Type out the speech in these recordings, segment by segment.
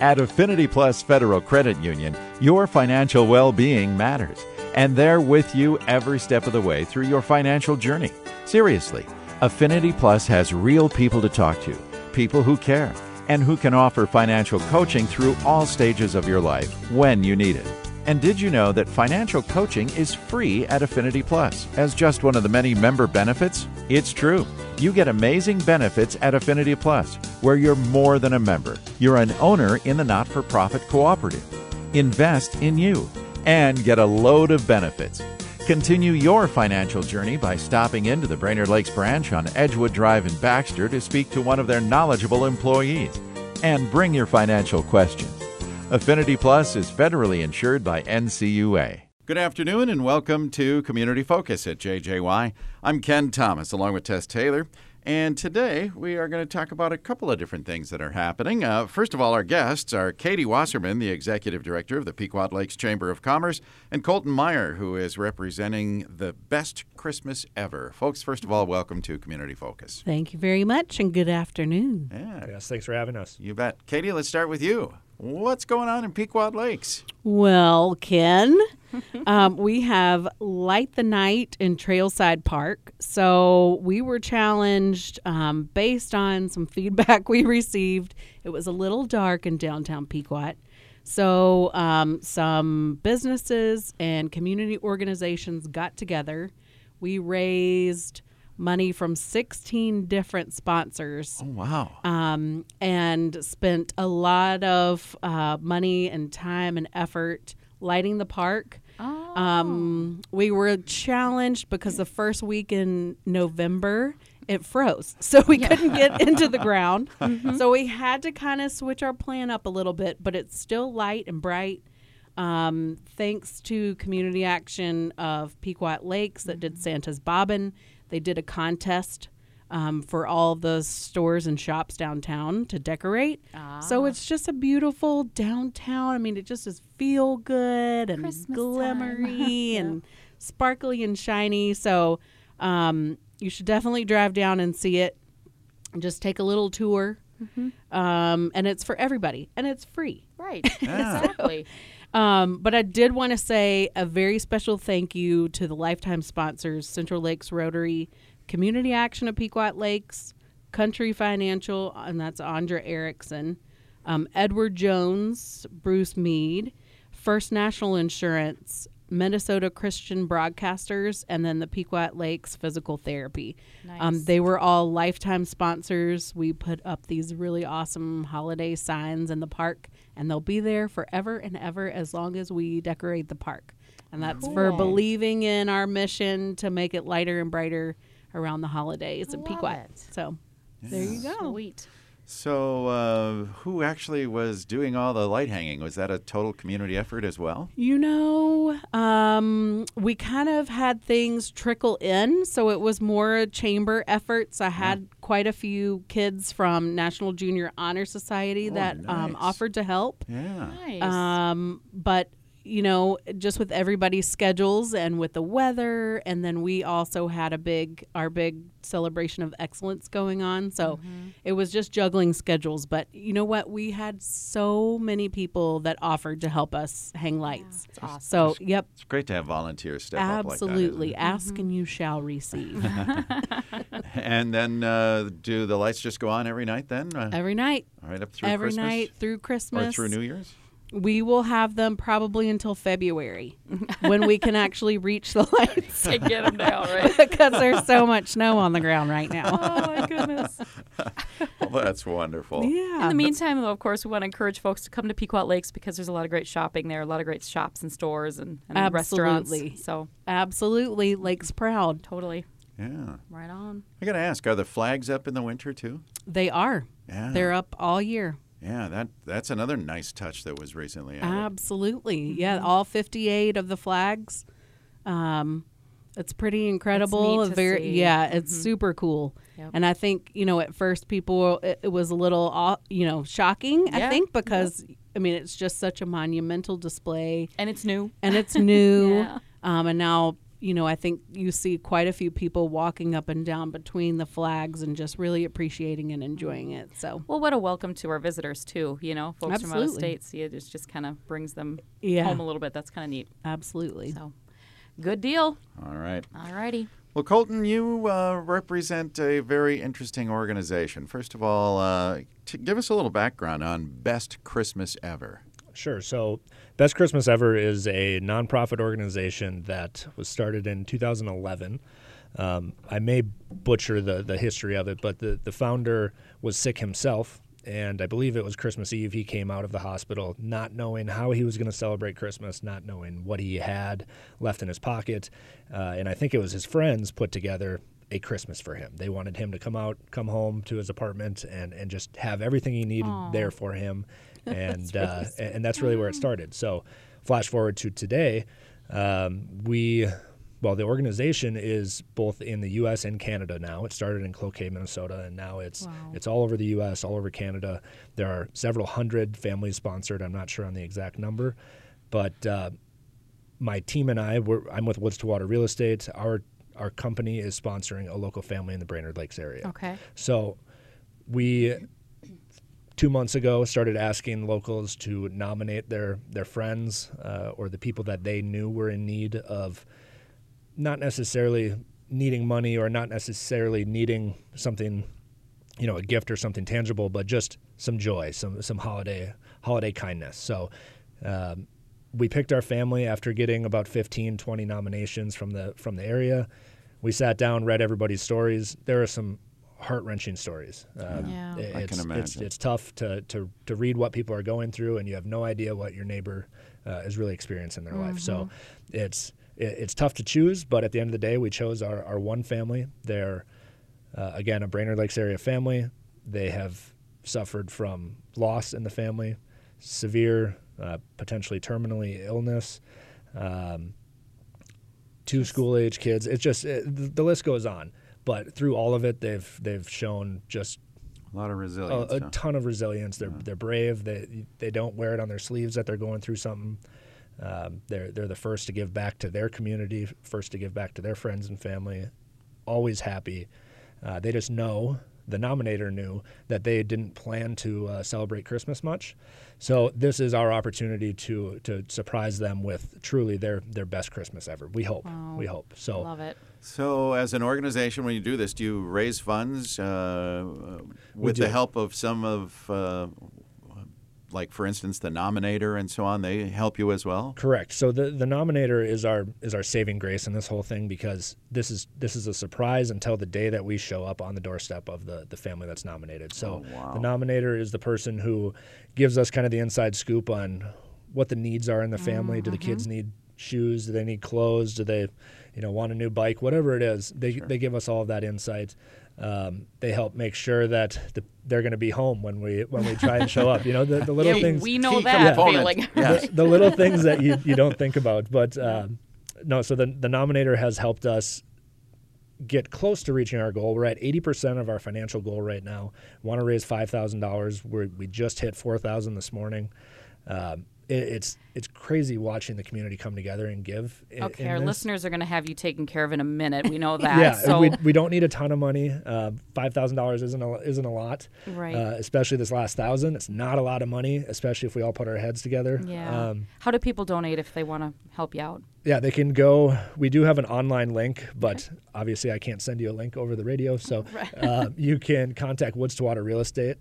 At Affinity Plus Federal Credit Union, your financial well being matters, and they're with you every step of the way through your financial journey. Seriously, Affinity Plus has real people to talk to, people who care, and who can offer financial coaching through all stages of your life when you need it. And did you know that financial coaching is free at Affinity Plus as just one of the many member benefits? It's true. You get amazing benefits at Affinity Plus, where you're more than a member. You're an owner in the not for profit cooperative. Invest in you and get a load of benefits. Continue your financial journey by stopping into the Brainerd Lakes branch on Edgewood Drive in Baxter to speak to one of their knowledgeable employees. And bring your financial questions. Affinity Plus is federally insured by NCUA. Good afternoon and welcome to Community Focus at JJY. I'm Ken Thomas along with Tess Taylor. And today we are going to talk about a couple of different things that are happening. Uh, first of all, our guests are Katie Wasserman, the Executive Director of the Pequot Lakes Chamber of Commerce, and Colton Meyer, who is representing the best Christmas ever. Folks, first of all, welcome to Community Focus. Thank you very much and good afternoon. Yeah, Yes, thanks for having us. you bet. Katie, let's start with you. What's going on in Pequot Lakes? Well, Ken, um, we have Light the Night in Trailside Park. So we were challenged um, based on some feedback we received. It was a little dark in downtown Pequot. So um, some businesses and community organizations got together. We raised money from 16 different sponsors Oh, wow. um, and spent a lot of uh, money and time and effort lighting the park. Um, we were challenged because the first week in November it froze, so we couldn't get into the ground. So we had to kind of switch our plan up a little bit, but it's still light and bright. Um, thanks to community action of Pequot Lakes that did Santa's Bobbin, they did a contest um, for all the stores and shops downtown to decorate. So it's just a beautiful downtown. I mean, it just is feel good and Christmas glimmery and sparkly and shiny. So um, you should definitely drive down and see it. Just take a little tour. Um, and it's for everybody, and it's free. Right. Yeah. Exactly. Um, but I did want to say a very special thank you to the lifetime sponsors Central Lakes Rotary, Community Action of Pequot Lakes, Country Financial, and that's Andra Erickson, um, Edward Jones, Bruce Mead, First National Insurance, Minnesota Christian Broadcasters, and then the Pequot Lakes Physical Therapy. Um, they were all lifetime sponsors. We put up these really awesome holiday signs in the park, and they'll be there forever and ever as long as we decorate the park. And that's for believing in our mission to make it lighter and brighter around the holidays in Love Pequot. it. So there you go. Sweet. So, uh, who actually was doing all the light hanging? Was that a total community effort as well? You know, um, we kind of had things trickle in, so it was more a chamber efforts. I had quite a few kids from National Junior Honor Society Oh, that um, offered to help. Yeah. Nice. Um, but you know, just with everybody's schedules and with the weather, and then we also had a big our big celebration of excellence going on. So it was just juggling schedules. But you know what? We had so many people that offered to help us hang lights. It's awesome. So yep, It's great to have volunteers step up like absolutely. that. Ask and you shall receive? And then, uh, do the lights just go on every night then? Uh, every night, right up through Christmas. every Christmas? night through Christmas. Or through New Year's? We will have them probably until February when we can actually reach the lights. and get them down, right? because there's so much snow on the ground right now. oh my goodness. Well, that's wonderful. yeah. In the meantime, though, of course, we want to encourage folks to come to Pequot Lakes because there's a lot of great shopping there, a lot of great shops and stores and, and restaurants. Absolutely. So Absolutely. Lake's proud. totally Yeah. right on. I got to ask, are the flags up in the winter too? They are. Yeah. They're up all year. Yeah, that that's another nice touch that was recently added. Absolutely. Yeah. All 58 of the flags. Um, it's pretty incredible. neat to Very, see. yeah, it's super cool. Yep. And I think you know at first people it, it was a little you know shocking. I think because I mean it's just such a monumental display. And it's new. and it's new. Yeah. um, and now you know, I think you see quite a few people walking up and down between the flags and just really appreciating and enjoying it. So, well, what a welcome to our visitors too. You know, folks Absolutely. from out of state see it. It just kind of brings them Yeah. home a little bit. That's kind of neat. absolutely. So, good deal. All right. All righty. Well, Colton, you uh, represent a very interesting organization. First of all, uh, to give us a little background on Best Christmas Ever. Sure. So, Best Christmas Ever is a nonprofit organization that was started in 2011. Um, I may butcher the, the history of it, but the, the founder was sick himself. And I believe it was Christmas Eve. He came out of the hospital not knowing how he was going to celebrate Christmas, not knowing what he had left in his pocket. Uh, and I think it was his friends put together a Christmas for him. They wanted him to come out, come home to his apartment, and, and just have everything he needed there for him. And uh, and and that's really where it started. So, flash forward to today, um, we, well, the organization is both in the U.S. and Canada now. It started in Cloquet, Minnesota, and now it's it's all over the U.S., all over Canada. There are several hundred families sponsored. I'm not sure on the exact number, but uh, my team and I, we're, I'm with Woods to Water Real Estate. Our our company is sponsoring a local family in the Brainerd Lakes area. Okay. So we two months ago started asking locals to nominate their their friends uh, or the people that they knew were in need of not necessarily needing money or not necessarily needing something you know a gift or something tangible but just some joy some some holiday holiday kindness. So um, we picked our family after getting about 15 20 nominations from the from the area. We sat down read everybody's stories. There are some heart-wrenching stories. Um, Yeah. it- I it's, can imagine. it's tough to, to, to read what people are going through and you have no idea what your neighbor uh, is really experiencing in their life. So it's it, it's tough to choose but at the end of the day we chose our, our one family. They're uh, again a brainerd lakes area family. They have suffered from loss in the family severe uh, potentially terminally illness um, two school age kids. It's just it, the the list goes on but through all of it they've they've shown just A lot of resilience. a huh? ton of resilience. They're they're brave. They they don't wear it on their sleeves that they're going through something. Um, they're they're the first to give back to their community, first to give back to their friends and family. Always happy. Uh, they just know the nominator knew that they didn't plan to uh, celebrate Christmas much, so this is our opportunity to to surprise them with truly their their best Christmas ever. We hope. We hope. So Love it. So, as an organization, when you do this, do you raise funds uh, with the help of some of, uh, like for instance, the nominator and so on? They help you as well. Correct. So the the nominator is our is our saving grace in this whole thing because this is this is a surprise until the day that we show up on the doorstep of the the family that's nominated. So Oh, wow. the nominator is the person who gives us kind of the inside scoop on what the needs are in the family. Do the mm-hmm. kids need shoes? Do they need clothes? Do they, you know, want a new bike? Whatever it is, they they give us all of that insight. Um, they help make sure that the, they're going to be home when we when we try and show up. You know, the, the little Yeah, things we know that component. feeling. Yes. the little things that you, you don't think about. But um, no, so the, the nominator has helped us get close to reaching our goal. We're at 80% of our financial goal right now. Want to raise $5,000. We're, just hit 4,000 this morning. Um, it, it's it's crazy watching the community come together and give. i- Okay, in our this. listeners are going to have you taken care of in a minute. We know that. Yeah, so we, we don't need a ton of money. Uh, Five thousand dollars isn't a, isn't a lot, Right. Uh, especially this last thousand. It's not a lot of money, especially if we all put our heads together. yeah. Um, How do people donate if they want to help you out? Yeah, they can go. We do have an online link, but obviously I can't send you a link over the radio. So uh, you can contact Woods to Water Real Estate.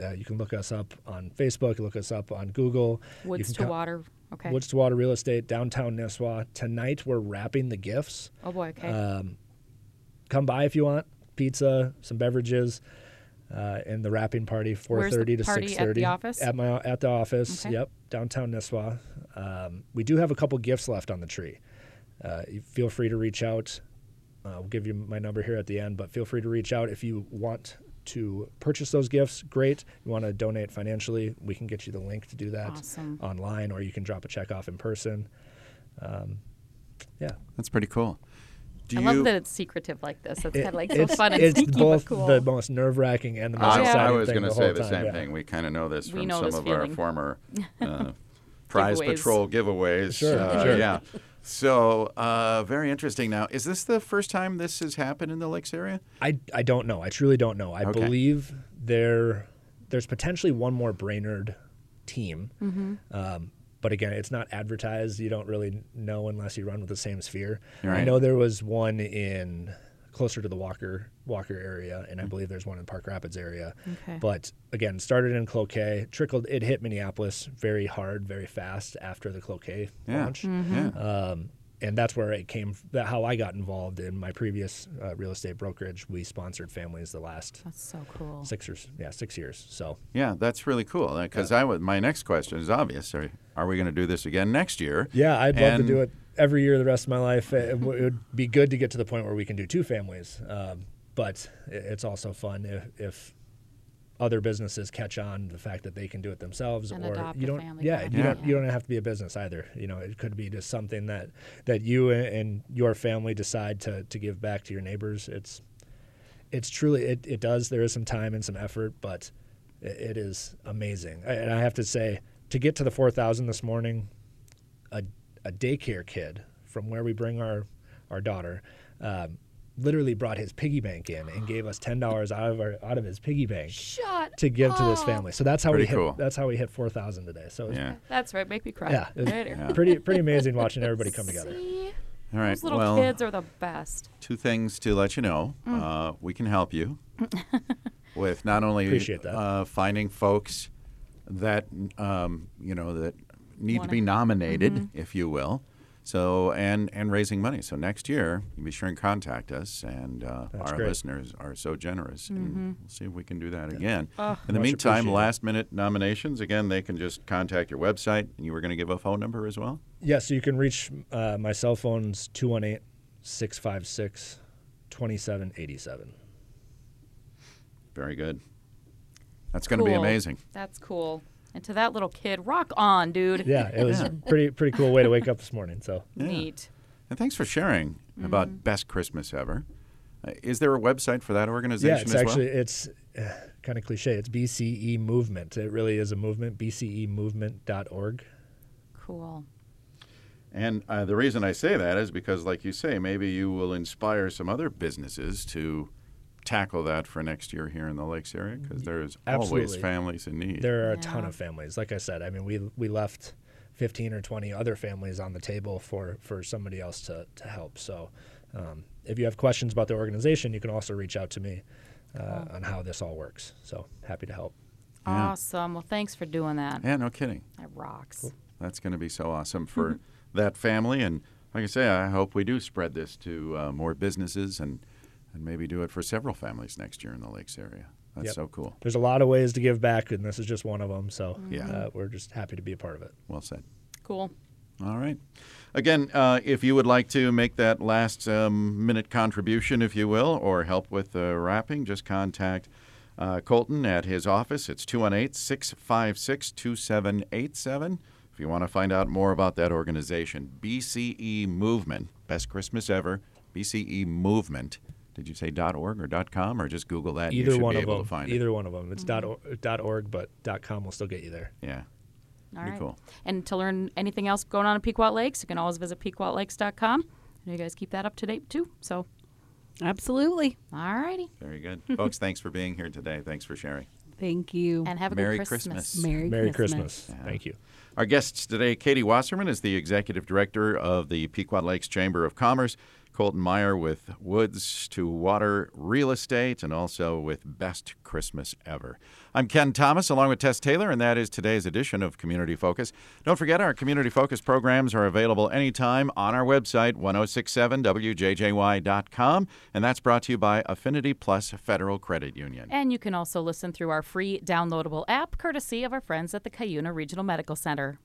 Uh, you can look us up on Facebook. Look us up on Google. Woods to co- water. Okay. Woods to Water Real Estate, downtown Nisswa. Tonight we're wrapping the gifts. oh boy. Okay. Um, come by if you want pizza, some beverages, uh, and the wrapping party four thirty to six At the office? At my at the office. Okay. Yep, downtown Nisswa. Um, we do have a couple gifts left on the tree. Uh, you feel free to reach out. Uh, I'll give you my number here at the end, but feel free to reach out if you want to purchase those gifts. Great. You want to donate financially? We can get you the link to do that Awesome. online, or you can drop a check off in person. Um, yeah. That's pretty cool. Do I you? love that it's secretive like this. It's kind of like so it's, fun and it's sneaky both but cool. the most nerve wracking and the most I, exciting I was going to say the time, same yeah. thing. We kind of know this We from know some this of our former uh, prize Giveaways. patrol giveaways. Sure, Uh, sure. Yeah. So, uh, very interesting. Now, is this the first time this has happened in the Lakes area? I, I don't know. I truly don't know. I Okay. believe there there's potentially one more Brainerd team. Mm-hmm. Um, but again, it's not advertised. You don't really know unless you run with the same sphere. I know there was one in closer to the Walker Walker area, and I believe there's one in Park Rapids area. Okay. But again, started in Cloquet, trickled. It hit Minneapolis very hard, very fast after the Cloquet Yeah. launch. Yeah. Um, and that's where it came. That how I got involved in my previous uh, real estate brokerage. We sponsored families the last That's so cool. six or yeah six years. So Yeah, that's really cool. Because I would, my next question is obvious: Are, are we going to do this again next year? yeah, I'd love to do it every year the rest of my life. It, w- it would be good to get to the point where we can do two families. Um, but i- it's also fun if, if other businesses catch on the fact that they can do it themselves And or adopt you don't family yeah, back. you don't you don't have to be a business either you know it could be just something that that you and- and your family decide to to give back to your neighbors it's it's truly it, it does there is some time and some effort but it, it is amazing I- and i have to say to get to the 4000 this morning a, a daycare kid from where we bring our our daughter um, literally brought his piggy bank in and gave us ten dollars out of our out of his piggy bank Shut to give to this family. So that's how Pretty we hit. cool. That's how we hit four thousand today. So it's, Yeah. That's right. Make me cry. yeah, it's Right. Yeah. pretty pretty amazing watching everybody come together. See? All right. Those little well, kids are the best. two things to let you know. Uh, we can help you with not only Uh, finding folks that um, you know that need to Wanna- be nominated, if you will. So and and raising money. So next year, you be sure and contact us. And uh, our great. listeners are so generous, and we'll see if we can do that again. Oh. In the meantime, last minute nominations again. They can just contact your website. And you were going to give a phone number as well. Yeah, so you can reach uh, my cell phone's 218-656-2787. Very good. That's going to be amazing. That's cool. And to that little kid, rock on, dude. Yeah, it was pretty pretty cool way to wake up this morning. So Neat. And thanks for sharing Mm-hmm. about Best Christmas Ever. Uh, is there a website for that organization yeah, it's as actually well? it's uh, kind of cliche. It's BCE Movement. It really is a movement. BCEmovement.org. Cool. And uh, the reason I say that is because, like you say, maybe you will inspire some other businesses to tackle that for next year here in the Lakes area because there's always families in need. There are a ton of families. Like I said, I mean, we we left 15 or 20 other families on the table for for somebody else to to help. So, um, if you have questions about the organization, you can also reach out to me uh, on how this all works. So, happy to help. Yeah. Awesome. Well, thanks for doing that. yeah, no kidding. That rocks. That's going to be so awesome for that family. And like I say, I hope we do spread this to uh, more businesses and, and maybe do it for several families next year in the Lakes area. That's Yep. so cool. There's a lot of ways to give back, and this is just one of them. So, Yeah. uh, we're just happy to be a part of it. Well said. Cool. All right. Again, uh, if you would like to make that last um, minute contribution, if you will, or help with the wrapping, just contact uh, Colton at his office. It's 218 656 2787. If you want to find out more about that organization, BCE Movement, best Christmas ever, BCE Movement. Did you say .org or .com or just Google that? and you Either one be of able them. to find Either it. one of them. It's dot, mm-hmm. or, dot .org, but dot .com will still get you there. Yeah. All Pretty right. cool. And to learn anything else going on at Pequot Lakes, you can always visit pequotlakes.com. And you guys keep that up to date too. So, Absolutely. all righty. Very good. Folks, thanks for being here today. Thanks for sharing. Thank you. And have a Merry good Christmas. Christmas. Merry, Merry Christmas. Christmas. Thank you. Our guests today, Katie Wasserman is the executive director of the Pequot Lakes Chamber of Commerce, Colton Meyer with Woods to Water Real Estate, and also with Best Christmas Ever. I'm Ken Thomas along with Tess Taylor, and that is today's edition of Community Focus. Don't forget, our Community Focus programs are available anytime on our website, 1067wjjy.com, and that's brought to you by Affinity Plus Federal Credit Union. And you can also listen through our free downloadable app, courtesy of our friends at the Cuyuna Regional Medical Center matter.